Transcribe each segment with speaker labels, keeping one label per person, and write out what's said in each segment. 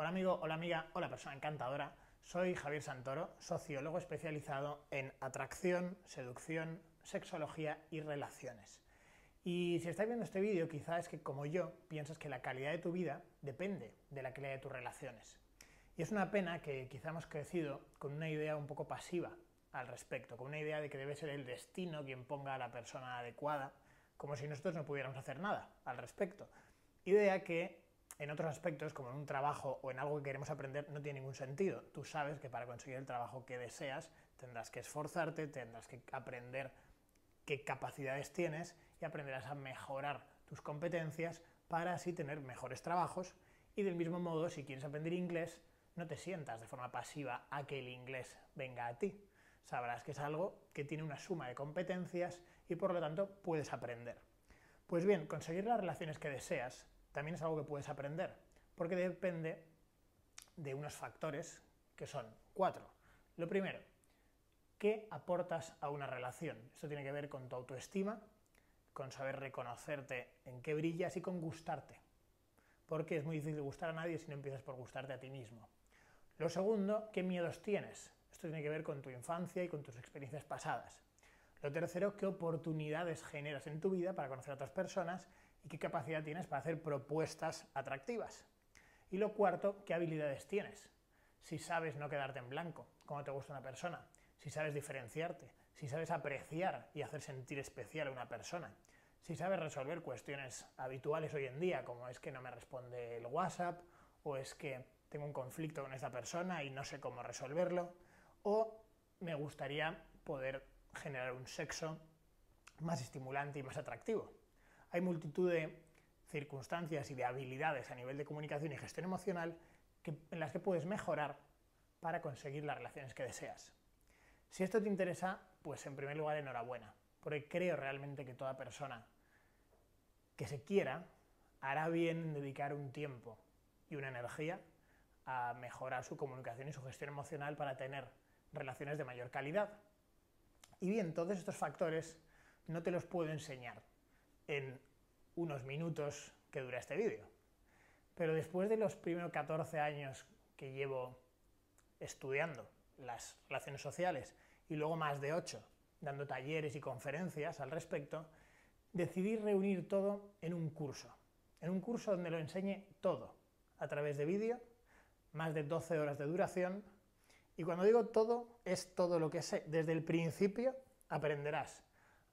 Speaker 1: Hola amigo, hola amiga, hola persona encantadora. Soy Javier Santoro, sociólogo especializado en atracción, seducción, sexología y relaciones. Y si estáis viendo este vídeo, quizás es que como yo piensas que la calidad de tu vida depende de la calidad de tus relaciones. Y es una pena que quizá hemos crecido con una idea un poco pasiva al respecto, con una idea de que debe ser el destino quien ponga a la persona adecuada, como si nosotros no pudiéramos hacer nada al respecto. Idea que en otros aspectos, como en un trabajo o en algo que queremos aprender, no tiene ningún sentido. Tú sabes que para conseguir el trabajo que deseas tendrás que esforzarte, tendrás que aprender qué capacidades tienes y aprenderás a mejorar tus competencias para así tener mejores trabajos. Y del mismo modo, si quieres aprender inglés, no te sientas de forma pasiva a que el inglés venga a ti. Sabrás que es algo que tiene una suma de competencias y por lo tanto puedes aprender. Pues bien, conseguir las relaciones que deseas también es algo que puedes aprender, porque depende de unos factores que son cuatro. Lo primero, ¿qué aportas a una relación? Esto tiene que ver con tu autoestima, con saber reconocerte en qué brillas y con gustarte. Porque es muy difícil gustar a nadie si no empiezas por gustarte a ti mismo. Lo segundo, ¿qué miedos tienes? Esto tiene que ver con tu infancia y con tus experiencias pasadas. Lo tercero, ¿qué oportunidades generas en tu vida para conocer a otras personas qué capacidad tienes para hacer propuestas atractivas. Y lo cuarto, qué habilidades tienes. Si sabes no quedarte en blanco, cómo te gusta una persona, si sabes diferenciarte, si sabes apreciar y hacer sentir especial a una persona, si sabes resolver cuestiones habituales hoy en día, como es que no me responde el WhatsApp, o es que tengo un conflicto con esta persona y no sé cómo resolverlo, o me gustaría poder generar un sexo más estimulante y más atractivo. Hay multitud de circunstancias y de habilidades a nivel de comunicación y gestión emocional en las que puedes mejorar para conseguir las relaciones que deseas. Si esto te interesa, pues en primer lugar enhorabuena, porque creo realmente que toda persona que se quiera hará bien en dedicar un tiempo y una energía a mejorar su comunicación y su gestión emocional para tener relaciones de mayor calidad. Y bien, todos estos factores no te los puedo enseñar en unos minutos que dura este vídeo. Pero después de los primeros 14 años que llevo estudiando las relaciones sociales y luego más de 8 dando talleres y conferencias al respecto, decidí reunir todo en un curso. En un curso donde lo enseñe todo, a través de vídeo, más de 12 horas de duración. Y cuando digo todo, es todo lo que sé. Desde el principio aprenderás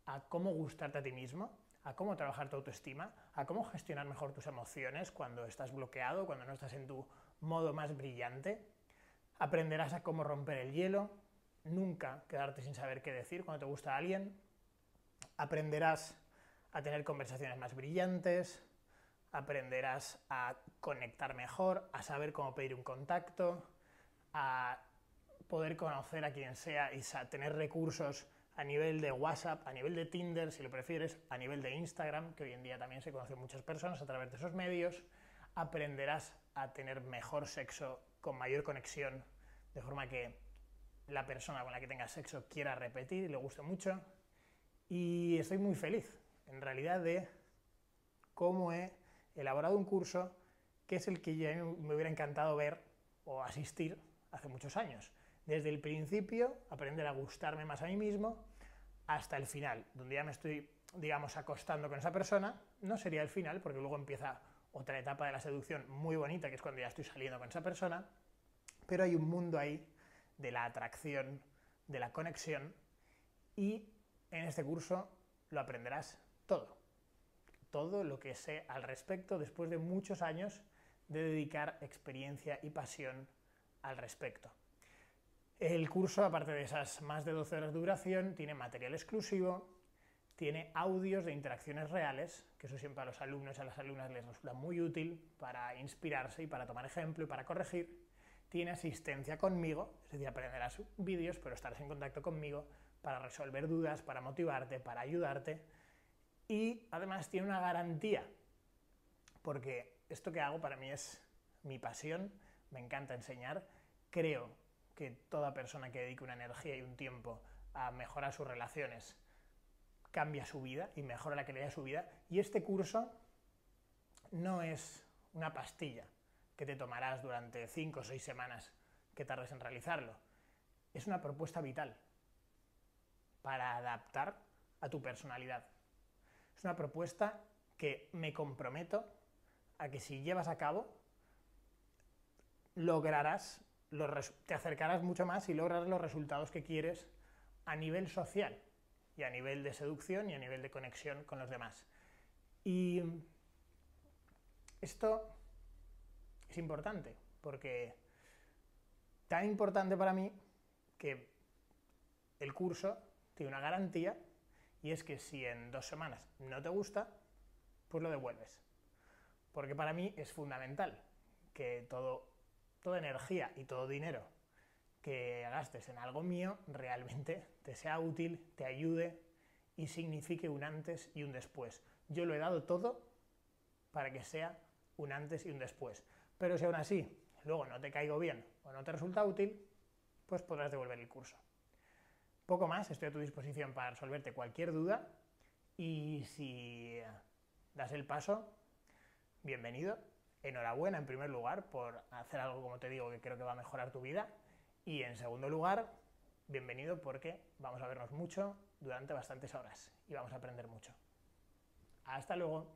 Speaker 1: a cómo gustarte a ti mismo, a cómo trabajar tu autoestima, a cómo gestionar mejor tus emociones cuando estás bloqueado, cuando no estás en tu modo más brillante. Aprenderás a cómo romper el hielo, nunca quedarte sin saber qué decir cuando te gusta alguien. Aprenderás a tener conversaciones más brillantes, aprenderás a conectar mejor, a saber cómo pedir un contacto, a poder conocer a quien sea y a tener recursos a nivel de WhatsApp, a nivel de Tinder, si lo prefieres, a nivel de Instagram, que hoy en día también se conocen muchas personas a través de esos medios, aprenderás a tener mejor sexo con mayor conexión, de forma que la persona con la que tengas sexo quiera repetir y le guste mucho. Y estoy muy feliz, en realidad, de cómo he elaborado un curso que es el que ya me hubiera encantado ver o asistir hace muchos años desde el principio, aprender a gustarme más a mí mismo, hasta el final, donde ya me estoy, digamos, acostando con esa persona, no sería el final, porque luego empieza otra etapa de la seducción muy bonita, que es cuando ya estoy saliendo con esa persona, pero hay un mundo ahí de la atracción, de la conexión, y en este curso lo aprenderás todo, todo lo que sé al respecto después de muchos años de dedicar experiencia y pasión al respecto. El curso, aparte de esas más de 12 horas de duración, tiene material exclusivo, tiene audios de interacciones reales, que eso siempre a los alumnos y a las alumnas les resulta muy útil para inspirarse y para tomar ejemplo y para corregir. Tiene asistencia conmigo, es decir, aprenderás vídeos, pero estarás en contacto conmigo para resolver dudas, para motivarte, para ayudarte. Y además tiene una garantía, porque esto que hago para mí es mi pasión, me encanta enseñar, creo que toda persona que dedique una energía y un tiempo a mejorar sus relaciones cambia su vida y mejora la calidad de su vida. Y este curso no es una pastilla, que te tomarás durante 5 o 6 semanas que tardes en realizarlo. Es una propuesta vital para adaptar a tu personalidad. Es una propuesta que me comprometo a que si llevas a cabo, lograrás, te acercarás mucho más y lograrás los resultados que quieres a nivel social y a nivel de seducción y a nivel de conexión con los demás. Y esto es importante, porque tan importante para mí que el curso tiene una garantía y es que si en dos semanas no te gusta, pues lo devuelves. Porque para mí es fundamental que todo, toda energía y todo dinero que gastes en algo mío realmente te sea útil, te ayude y signifique un antes y un después. Yo lo he dado todo para que sea un antes y un después. Pero si aún así luego no te caigo bien o no te resulta útil, pues podrás devolver el curso. Poco más, estoy a tu disposición para resolverte cualquier duda y si das el paso, bienvenido. Enhorabuena en primer lugar por hacer algo, como te digo, que creo que va a mejorar tu vida. Y en segundo lugar, bienvenido porque vamos a vernos mucho durante bastantes horas y vamos a aprender mucho. Hasta luego.